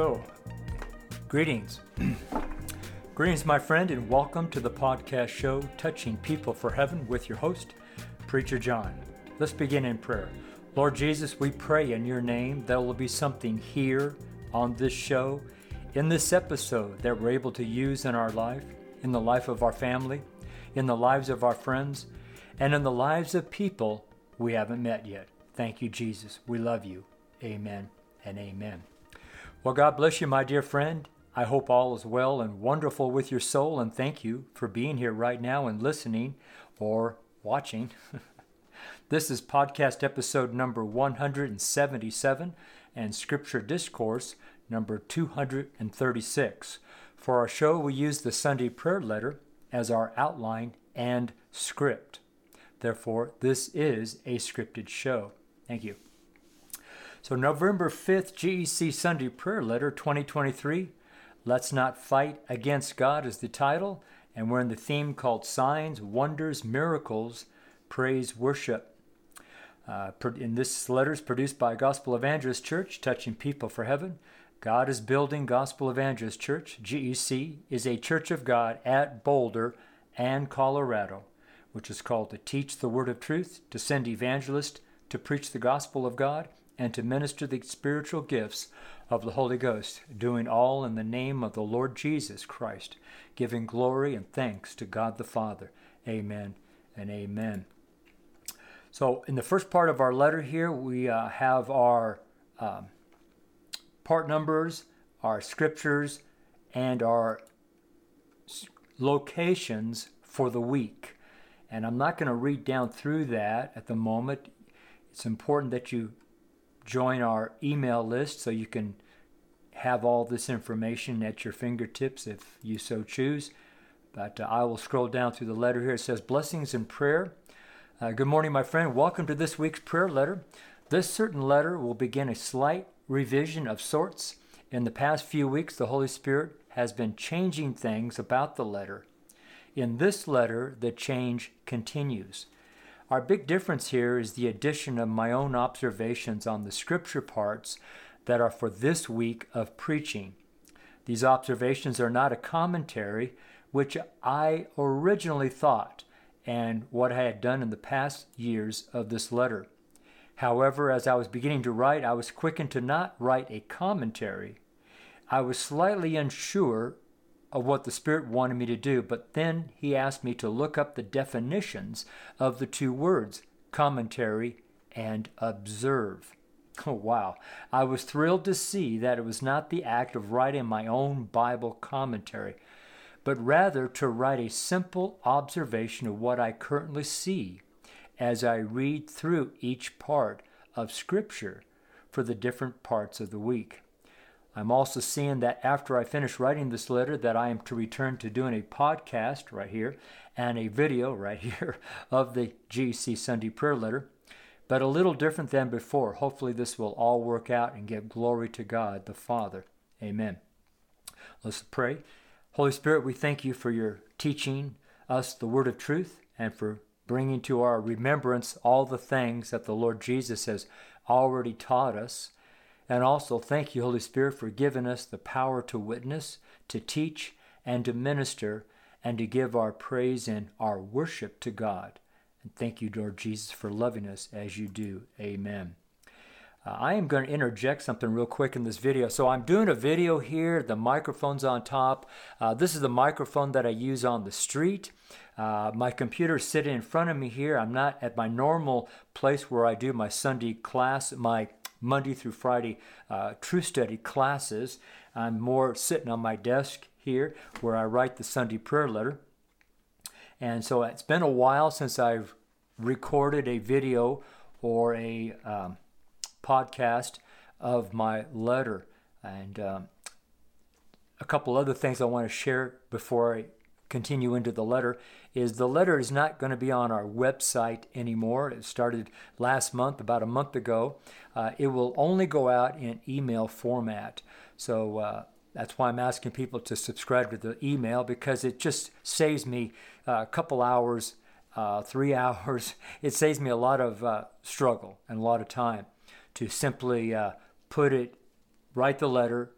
So, greetings. greetings, my friend, and welcome to the podcast show Touching People for Heaven with your host, Preacher John. Let's begin in prayer. Lord Jesus, we pray in your name there will be something here on this show, in this episode, that we're able to use in our life, in the life of our family, in the lives of our friends, and in the lives of people we haven't met yet. Thank you, Jesus. We love you. Amen and amen. Well, God bless you, my dear friend. I hope all is well and wonderful with your soul, and thank you for being here right now and listening or watching. this is podcast episode number 177 and scripture discourse number 236. For our show, we use the Sunday prayer letter as our outline and script. Therefore, this is a scripted show. Thank you. So, November 5th, GEC Sunday Prayer Letter 2023. Let's Not Fight Against God is the title, and we're in the theme called Signs, Wonders, Miracles, Praise, Worship. Uh, in this letter is produced by Gospel Evangelist Church, touching people for heaven. God is building Gospel Evangelist Church. GEC is a church of God at Boulder and Colorado, which is called to teach the word of truth, to send evangelists to preach the gospel of God, and to minister the spiritual gifts of the Holy Ghost, doing all in the name of the Lord Jesus Christ, giving glory and thanks to God the Father. Amen and amen. So, in the first part of our letter here, we uh, have our um, part numbers, our scriptures, and our locations for the week. And I'm not going to read down through that at the moment. It's important that you join our email list so you can have all this information at your fingertips if you so choose. But uh, I will scroll down through the letter here. It says, Blessings and prayer. Uh, good morning, my friend. Welcome to this week's prayer letter. This certain letter will begin a slight revision of sorts. In the past few weeks, the Holy Spirit has been changing things about the letter. In this letter, the change continues. Our big difference here is the addition of my own observations on the scripture parts that are for this week of preaching. These observations are not a commentary, which I originally thought, and what I had done in the past years of this letter. However, as I was beginning to write, I was quickened to not write a commentary. I was slightly unsure of what the Spirit wanted me to do, but then He asked me to look up the definitions of the two words, commentary and observe. Oh, wow. I was thrilled to see that it was not the act of writing my own Bible commentary, but rather to write a simple observation of what I currently see as I read through each part of Scripture for the different parts of the week. I'm also seeing that after I finish writing this letter that I am to return to doing a podcast right here and a video right here of the GC Sunday prayer letter, but a little different than before. Hopefully this will all work out and give glory to God the Father. Amen. Let's pray. Holy Spirit, we thank you for your teaching us the word of truth and for bringing to our remembrance all the things that the Lord Jesus has already taught us and also thank you, Holy Spirit, for giving us the power to witness, to teach, and to minister, and to give our praise and our worship to God. And thank you, Lord Jesus, for loving us as you do. Amen. Uh, I am going to interject something real quick in this video. So I'm doing a video here. The microphone's on top. Uh, this is the microphone that I use on the street. Uh, my computer is sitting in front of me here. I'm not at my normal place where I do my Sunday class, my Monday through Friday uh, True Study classes. I'm more sitting on my desk here where I write the Sunday prayer letter. And so it's been a while since I've recorded a video or a um, podcast of my letter. And um, a couple other things I want to share before I continue into the letter is the letter is not going to be on our website anymore. It started last month, about a month ago. Uh, it will only go out in email format. So uh, that's why I'm asking people to subscribe to the email because it just saves me a couple hours, uh, three hours. It saves me a lot of uh, struggle and a lot of time to simply uh, put it, write the letter,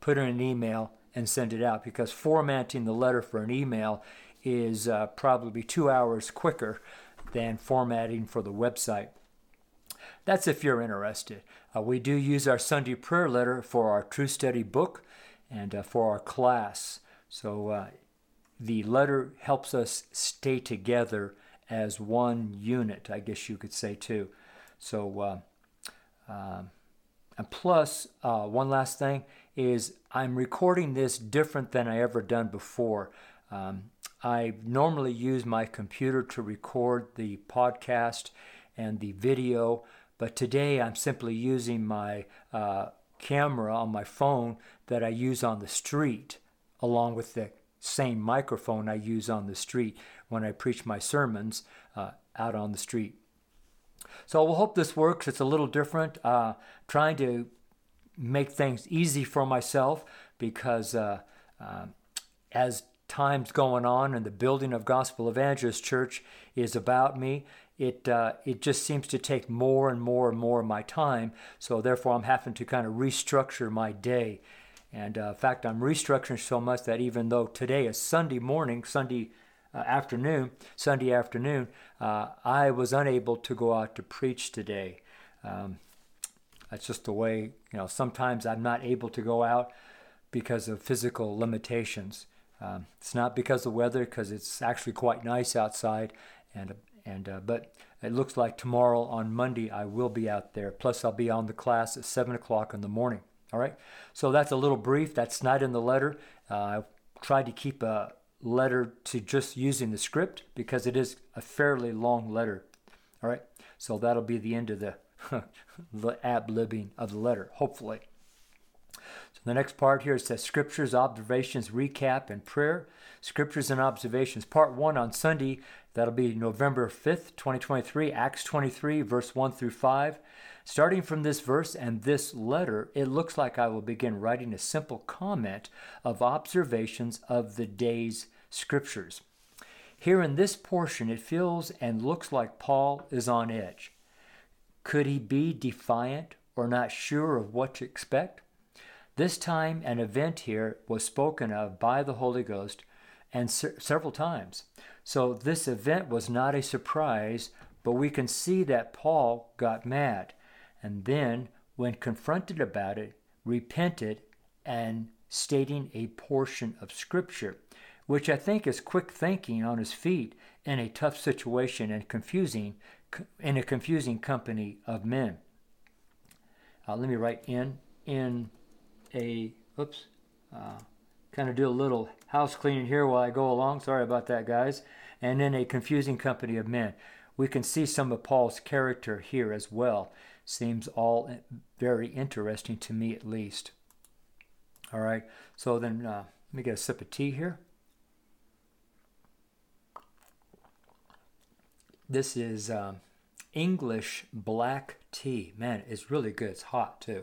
put it in an email, and send it out because formatting the letter for an email is uh, probably two hours quicker than formatting for the website. That's if you're interested. Uh, we do use our Sunday prayer letter for our True Study book and uh, for our class. So uh, the letter helps us stay together as one unit, I guess you could say, too. So, uh, um, and plus, uh, one last thing is I'm recording this different than I ever done before. Um, I normally use my computer to record the podcast and the video, but today I'm simply using my uh, camera on my phone that I use on the street, along with the same microphone I use on the street when I preach my sermons uh, out on the street. So we'll hope this works. It's a little different. Uh, trying to make things easy for myself because uh, uh, as time's going on and the building of Gospel Evangelist Church is about me, it uh, it just seems to take more and more and more of my time. So therefore, I'm having to kind of restructure my day. And uh, in fact, I'm restructuring so much that even though today is Sunday morning, Sunday uh, afternoon, Sunday afternoon, uh, I was unable to go out to preach today. Um, that's just the way, you know, sometimes I'm not able to go out because of physical limitations. Um, it's not because of weather, because it's actually quite nice outside, and and uh, but it looks like tomorrow on Monday I will be out there. Plus I'll be on the class at seven o'clock in the morning. All right, so that's a little brief. That's not in the letter. Uh, I tried to keep a letter to just using the script because it is a fairly long letter. All right, so that'll be the end of the the ab libbing of the letter, hopefully. So the next part here says scriptures, observations, recap, and prayer. Scriptures and observations. Part one on Sunday, that'll be November 5th, 2023, Acts 23, verse 1 through 5. Starting from this verse and this letter, it looks like I will begin writing a simple comment of observations of the day's scriptures. Here in this portion, it feels and looks like Paul is on edge. Could he be defiant or not sure of what to expect? This time, an event here was spoken of by the Holy Ghost and se- several times. So, this event was not a surprise, but we can see that Paul got mad and then, when confronted about it, repented and stating a portion of Scripture, which I think is quick thinking on his feet in a tough situation and confusing in a confusing company of men. Uh, let me write in in a oops, uh, kind of do a little house cleaning here while I go along. Sorry about that, guys. And in a confusing company of men, we can see some of Paul's character here as well seems all very interesting to me at least. All right, so then uh, let me get a sip of tea here. This is um, English black tea. Man, it's really good. It's hot too.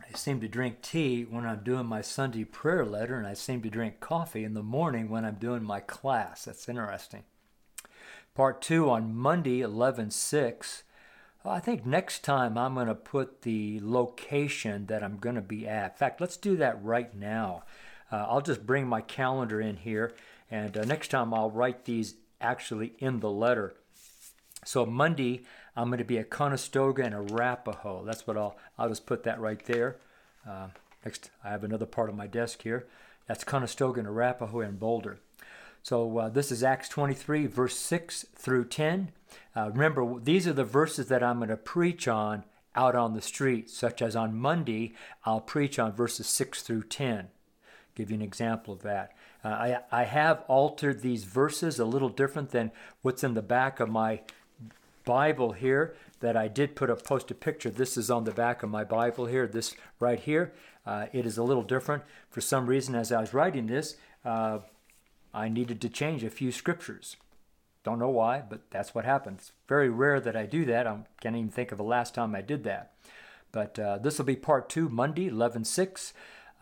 I seem to drink tea when I'm doing my Sunday prayer letter, and I seem to drink coffee in the morning when I'm doing my class. That's interesting. Part two on Monday, 11 6. I think next time I'm going to put the location that I'm going to be at. In fact, let's do that right now. Uh, I'll just bring my calendar in here, and uh, next time I'll write these actually in the letter. So Monday, I'm going to be at Conestoga and Arapahoe. That's what I'll, I'll just put that right there. Uh, next, I have another part of my desk here. That's Conestoga and Arapahoe and Boulder. So uh, this is Acts 23, verse 6 through 10. Uh, remember, these are the verses that I'm going to preach on out on the street, such as on Monday, I'll preach on verses 6 through 10. Give you an example of that. Uh, I, I have altered these verses a little different than what's in the back of my Bible here that I did put a post a picture. This is on the back of my Bible here, this right here. Uh, it is a little different. For some reason, as I was writing this, uh, I needed to change a few scriptures. Don't know why, but that's what happened. It's very rare that I do that. I can't even think of the last time I did that. But uh, this will be part two, Monday, 11 6.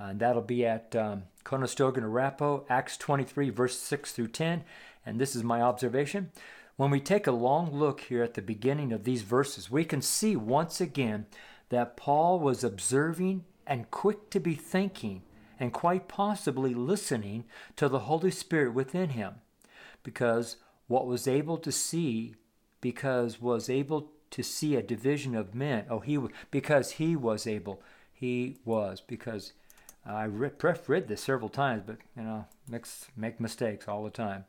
Uh, and that'll be at um, Conestoga and Arapahoe, Acts 23, verse 6 through 10. And this is my observation. When we take a long look here at the beginning of these verses, we can see once again that Paul was observing and quick to be thinking and quite possibly listening to the Holy Spirit within him because what was able to see because was able to see a division of men oh he because he was able he was because I read, read this several times but you know makes make mistakes all the time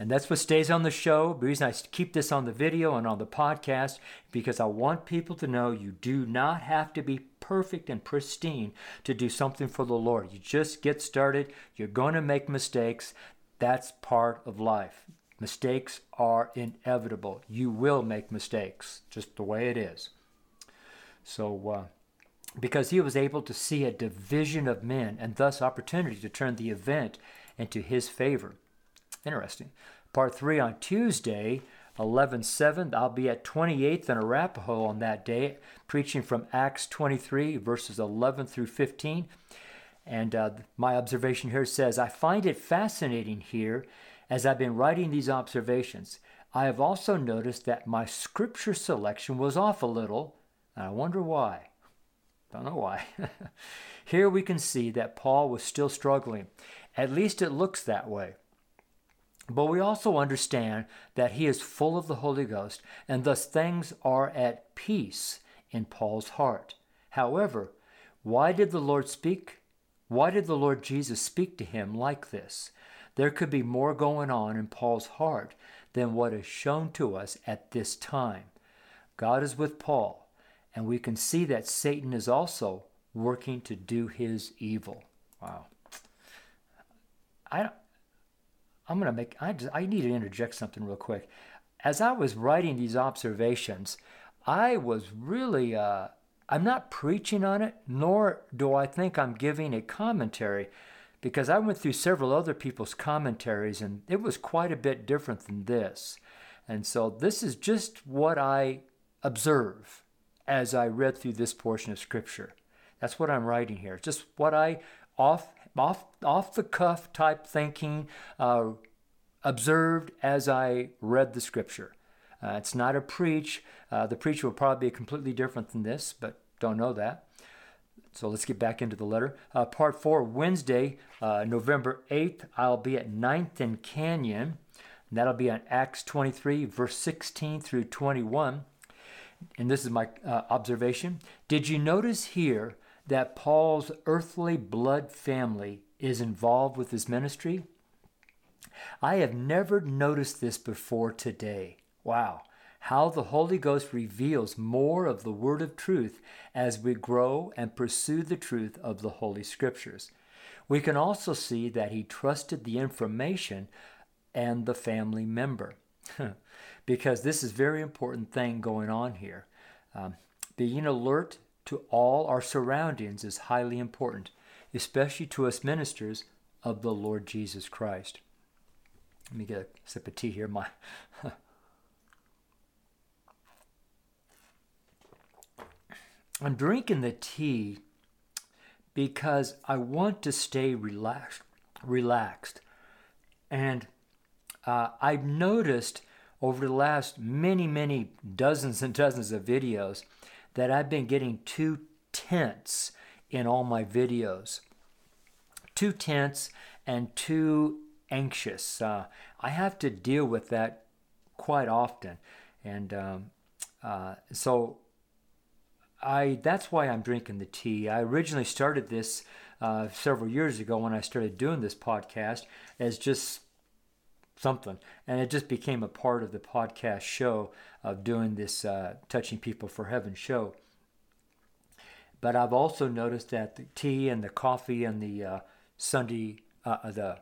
and that's what stays on the show. The reason I keep this on the video and on the podcast because I want people to know you do not have to be perfect and pristine to do something for the Lord. You just get started. You're going to make mistakes. That's part of life. Mistakes are inevitable. You will make mistakes, just the way it is. So, uh, because he was able to see a division of men and thus opportunity to turn the event into his favor. Interesting. Part three on Tuesday, 11 7. I'll be at 28th in Arapahoe on that day, preaching from Acts 23, verses 11 through 15. And uh, my observation here says, I find it fascinating here as I've been writing these observations. I have also noticed that my scripture selection was off a little, and I wonder why. Don't know why. here we can see that Paul was still struggling. At least it looks that way. But we also understand that he is full of the Holy Ghost, and thus things are at peace in Paul's heart. However, why did the Lord speak? Why did the Lord Jesus speak to him like this? There could be more going on in Paul's heart than what is shown to us at this time. God is with Paul, and we can see that Satan is also working to do his evil. Wow. I, I'm going to make, I, just, I need to interject something real quick. As I was writing these observations, I was really, uh, I'm not preaching on it, nor do I think I'm giving a commentary, because I went through several other people's commentaries and it was quite a bit different than this. And so this is just what I observe as I read through this portion of Scripture. That's what I'm writing here. Just what I off off off the cuff type thinking uh, observed as I read the Scripture. Uh, it's not a preach. Uh, the preacher will probably be completely different than this, but don't know that. So let's get back into the letter. Uh, part four, Wednesday, uh, November 8th, I'll be at 9th and Canyon. And that'll be on Acts 23, verse 16 through 21. And this is my uh, observation. Did you notice here that Paul's earthly blood family is involved with his ministry? I have never noticed this before today. Wow. How the Holy Ghost reveals more of the Word of truth as we grow and pursue the truth of the Holy Scriptures. We can also see that he trusted the information and the family member. because this is very important thing going on here. Um, being alert to all our surroundings is highly important, especially to us ministers of the Lord Jesus Christ. Let me get a sip of tea here. My I'm drinking the tea because I want to stay relaxed. Relaxed, and uh, I've noticed over the last many, many dozens and dozens of videos that I've been getting too tense in all my videos. Too tense and too anxious. Uh, I have to deal with that quite often, and um, uh, so I that's why I'm drinking the tea. I originally started this uh, several years ago when I started doing this podcast as just something, and it just became a part of the podcast show of doing this uh, touching people for heaven show. But I've also noticed that the tea and the coffee and the uh, Sunday uh, the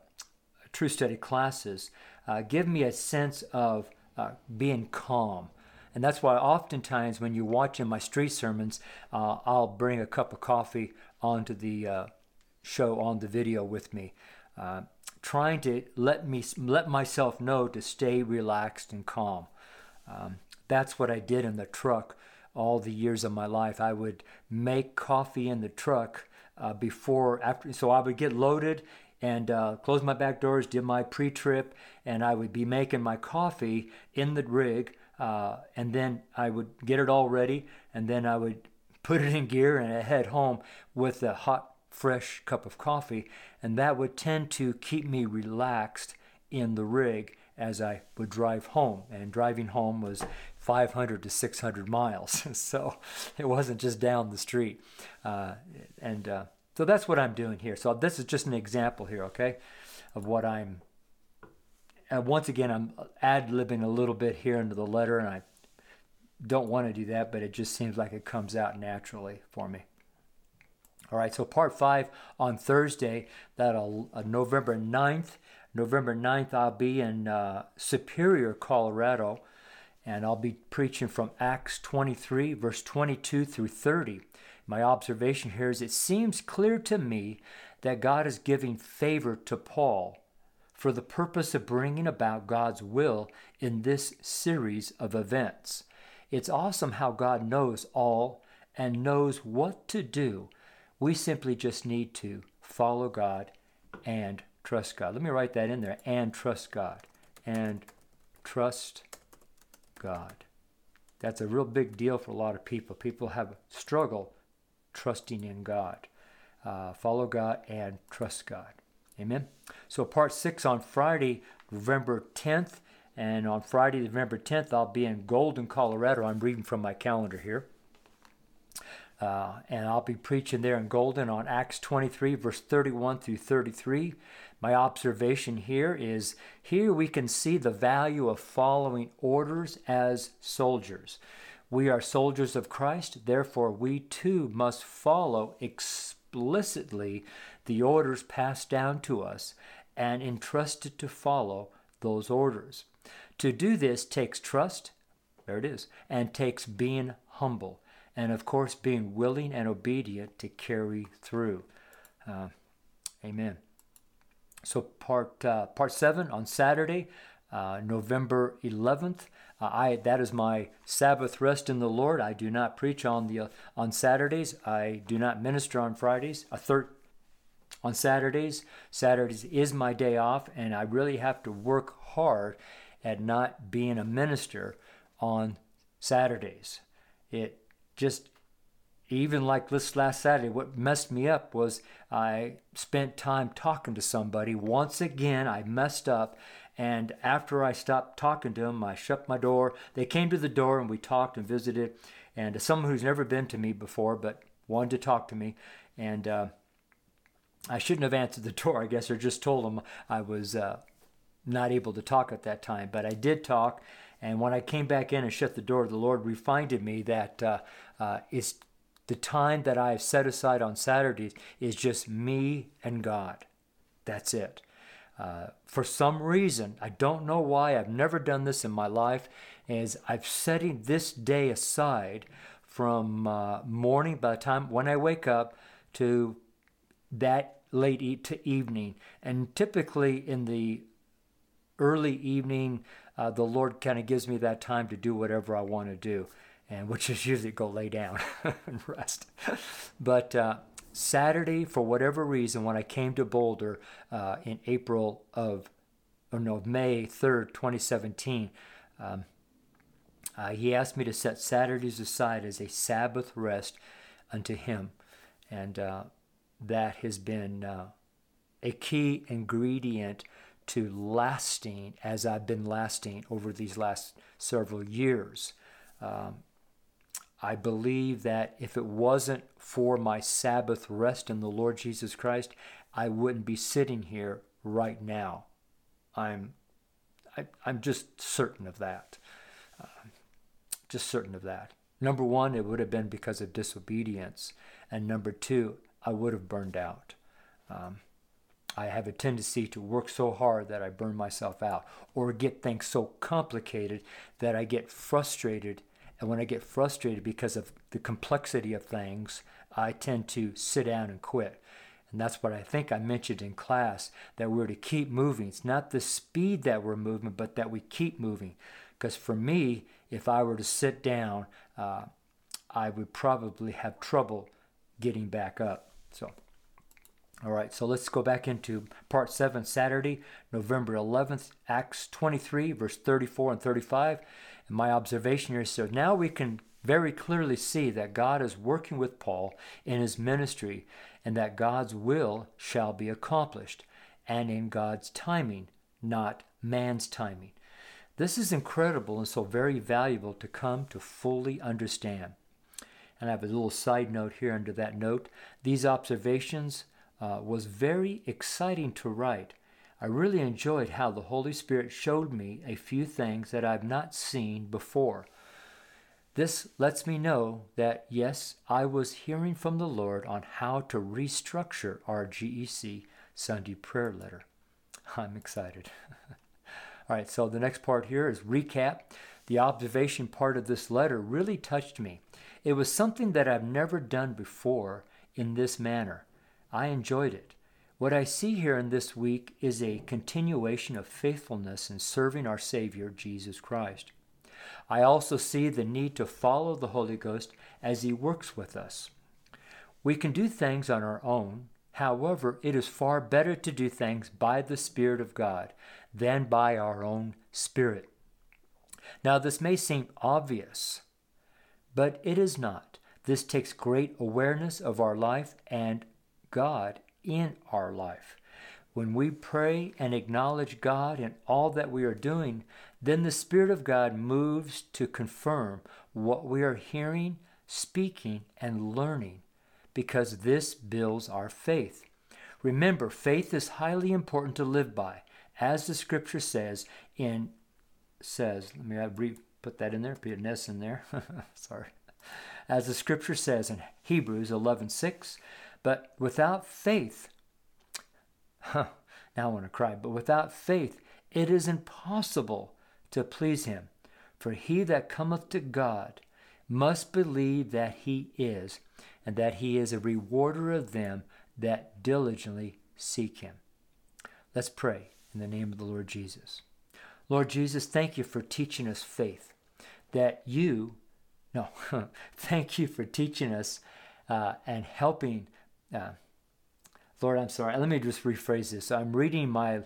True Study classes uh, give me a sense of uh, being calm. And that's why oftentimes when you're watching my street sermons, uh, I'll bring a cup of coffee onto the uh, show on the video with me, uh, trying to let me let myself know to stay relaxed and calm. Um, that's what I did in the truck all the years of my life. I would make coffee in the truck uh, before after, so I would get loaded and uh, close my back doors, did my pre trip, and I would be making my coffee in the rig. Uh, and then I would get it all ready, and then I would put it in gear, and head home with a hot, fresh cup of coffee, and that would tend to keep me relaxed in the rig as I would drive home. And driving home was 500 to 600 miles, so it wasn't just down the street. Uh, and uh, so that's what I'm doing here. So this is just an example here, okay, of what I'm. Once again, I'm ad libbing a little bit here into the letter, and I don't want to do that, but it just seems like it comes out naturally for me. All right, so part five on Thursday, that'll uh, November 9th. November 9th, I'll be in uh, Superior, Colorado, and I'll be preaching from Acts 23, verse 22 through 30. My observation here is it seems clear to me that God is giving favor to Paul for the purpose of bringing about God's will in this series of events. It's awesome how God knows all and knows what to do. We simply just need to follow God and trust God. Let me write that in there and trust God. And trust God. That's a real big deal for a lot of people. People have struggle trusting in God. Uh, follow God and trust God. Amen. So, part six on Friday, November 10th. And on Friday, November 10th, I'll be in Golden, Colorado. I'm reading from my calendar here. Uh, and I'll be preaching there in Golden on Acts 23, verse 31 through 33. My observation here is here we can see the value of following orders as soldiers. We are soldiers of Christ, therefore, we too must follow explicitly the orders passed down to us and entrusted to follow those orders. To do this takes trust, there it is, and takes being humble, and of course, being willing and obedient to carry through. Uh, amen. So, part, uh, part seven on Saturday, uh, November 11th. Uh, I that is my Sabbath rest in the Lord. I do not preach on the uh, on Saturdays. I do not minister on Fridays. A third on Saturdays. Saturdays is my day off, and I really have to work hard at not being a minister on Saturdays. It just, even like this last Saturday, what messed me up was I spent time talking to somebody. Once again, I messed up. And after I stopped talking to them, I shut my door. They came to the door and we talked and visited. And someone who's never been to me before, but wanted to talk to me. And uh, I shouldn't have answered the door, I guess, or just told them I was uh, not able to talk at that time, but I did talk. And when I came back in and shut the door, the Lord reminded me that uh, uh, it's the time that I have set aside on Saturdays is just me and God. That's it. Uh, for some reason, I don't know why, I've never done this in my life, is I've setting this day aside from uh, morning by the time when I wake up to that late to evening. And typically in the early evening, uh, the Lord kind of gives me that time to do whatever I want to do, and which is usually go lay down and rest. but uh, Saturday, for whatever reason, when I came to Boulder uh, in April of, or no, May 3rd, 2017, um, uh, he asked me to set Saturdays aside as a Sabbath rest unto him. And uh, that has been uh, a key ingredient to lasting as I've been lasting over these last several years. Um, I believe that if it wasn't for my Sabbath rest in the Lord Jesus Christ, I wouldn't be sitting here right now. I'm, I, am i am just certain of that. Uh, just certain of that. Number one, it would have been because of disobedience, and number two, I would have burned out. Um, I have a tendency to work so hard that I burn myself out or get things so complicated that I get frustrated. And when I get frustrated because of the complexity of things, I tend to sit down and quit. And that's what I think I mentioned in class that we're to keep moving. It's not the speed that we're moving, but that we keep moving. Because for me, if I were to sit down, uh, I would probably have trouble getting back up. So. All right, so let's go back into part 7, Saturday, November 11th, Acts 23, verse 34 and 35. And my observation here is so now we can very clearly see that God is working with Paul in his ministry and that God's will shall be accomplished and in God's timing, not man's timing. This is incredible and so very valuable to come to fully understand. And I have a little side note here under that note. These observations uh, was very exciting to write. I really enjoyed how the Holy Spirit showed me a few things that I've not seen before. This lets me know that, yes, I was hearing from the Lord on how to restructure our GEC Sunday prayer letter. I'm excited. All right, so the next part here is recap. The observation part of this letter really touched me. It was something that I've never done before in this manner. I enjoyed it. What I see here in this week is a continuation of faithfulness in serving our Savior, Jesus Christ. I also see the need to follow the Holy Ghost as He works with us. We can do things on our own. However, it is far better to do things by the Spirit of God than by our own spirit. Now, this may seem obvious, but it is not. This takes great awareness of our life and God in our life. When we pray and acknowledge God in all that we are doing, then the Spirit of God moves to confirm what we are hearing, speaking, and learning because this builds our faith. Remember, faith is highly important to live by, as the scripture says in says, let me re- put that in there, put an S in there. Sorry. As the scripture says in Hebrews 11:6, but without faith, huh, now I want to cry, but without faith, it is impossible to please him. For he that cometh to God must believe that he is, and that he is a rewarder of them that diligently seek him. Let's pray in the name of the Lord Jesus. Lord Jesus, thank you for teaching us faith, that you, no, thank you for teaching us uh, and helping. Uh, Lord, I'm sorry. Let me just rephrase this. I'm reading my,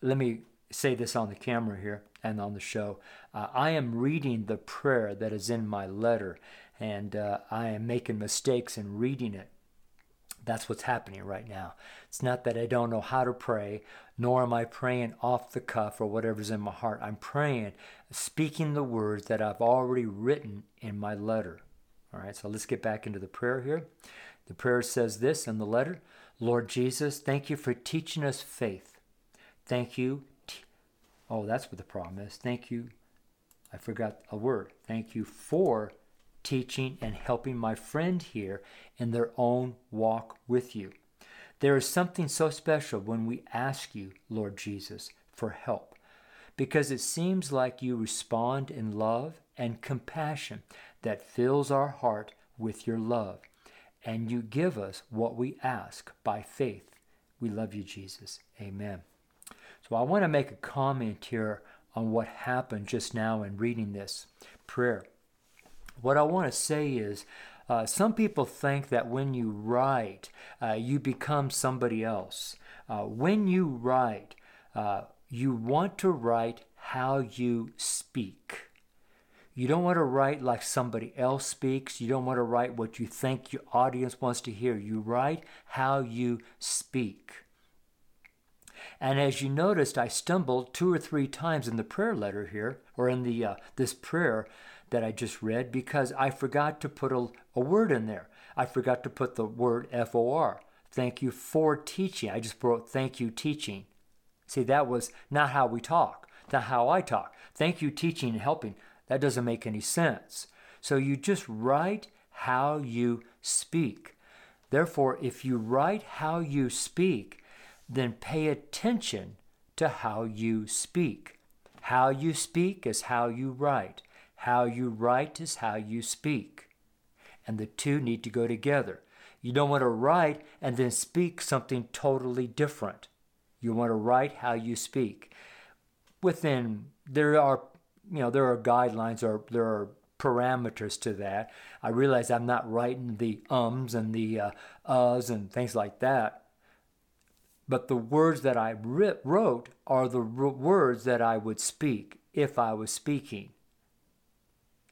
let me say this on the camera here and on the show. Uh, I am reading the prayer that is in my letter, and uh, I am making mistakes in reading it. That's what's happening right now. It's not that I don't know how to pray, nor am I praying off the cuff or whatever's in my heart. I'm praying, speaking the words that I've already written in my letter. All right, so let's get back into the prayer here. The prayer says this in the letter Lord Jesus, thank you for teaching us faith. Thank you. T- oh, that's what the problem is. Thank you. I forgot a word. Thank you for teaching, and helping my friend here in their own walk with you. There is something so special when we ask you, Lord Jesus, for help, because it seems like you respond in love and compassion that fills our heart with your love, and you give us what we ask by faith. We love you, Jesus. Amen. So I want to make a comment here on what happened just now in reading this prayer. What I want to say is, uh, some people think that when you write, uh, you become somebody else. Uh, when you write, uh, you want to write how you speak. You don't want to write like somebody else speaks. You don't want to write what you think your audience wants to hear. You write how you speak. And as you noticed, I stumbled two or three times in the prayer letter here, or in the uh, this prayer, that I just read because I forgot to put a, a word in there. I forgot to put the word F O R. Thank you for teaching. I just wrote thank you teaching. See, that was not how we talk, not how I talk. Thank you teaching and helping. That doesn't make any sense. So you just write how you speak. Therefore, if you write how you speak, then pay attention to how you speak. How you speak is how you write. How you write is how you speak. And the two need to go together. You don't want to write and then speak something totally different. You want to write how you speak. Within there are you know there are guidelines or there are parameters to that. I realize I'm not writing the ums and the uh, uhs and things like that. But the words that I wrote are the words that I would speak if I was speaking.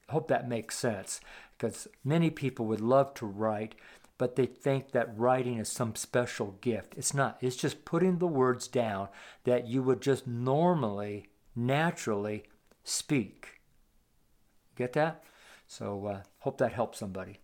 hope that makes sense because many people would love to write, but they think that writing is some special gift. It's not. It's just putting the words down that you would just normally, naturally speak. Get that? So, uh, hope that helps somebody.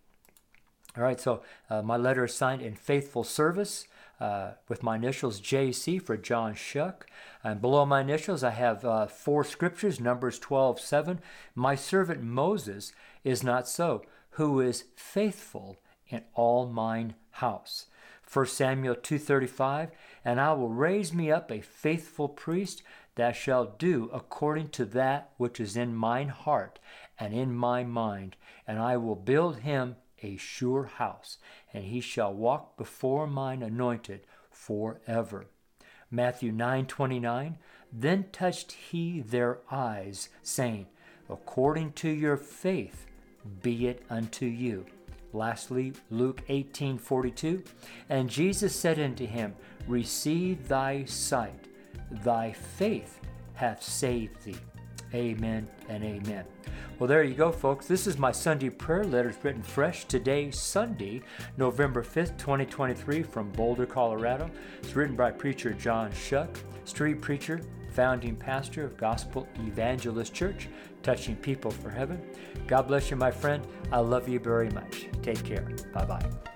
All right, so uh, my letter is signed in faithful service uh, with my initials JC for John Shuck. And below my initials, I have uh, four scriptures Numbers 12 7. My servant Moses is not so, who is faithful in all mine house. 1 Samuel 2:35 and I will raise me up a faithful priest that shall do according to that which is in mine heart and in my mind and I will build him a sure house, and he shall walk before mine anointed forever. Matthew 9:29 Then touched he their eyes, saying, According to your faith be it unto you. Lastly, Luke 18:42 And Jesus said unto him, Receive thy sight, thy faith hath saved thee. Amen and amen. Well, there you go, folks. This is my Sunday prayer letters written fresh today, Sunday, November 5th, 2023, from Boulder, Colorado. It's written by preacher John Shuck, street preacher, founding pastor of Gospel Evangelist Church, touching people for heaven. God bless you, my friend. I love you very much. Take care. Bye bye.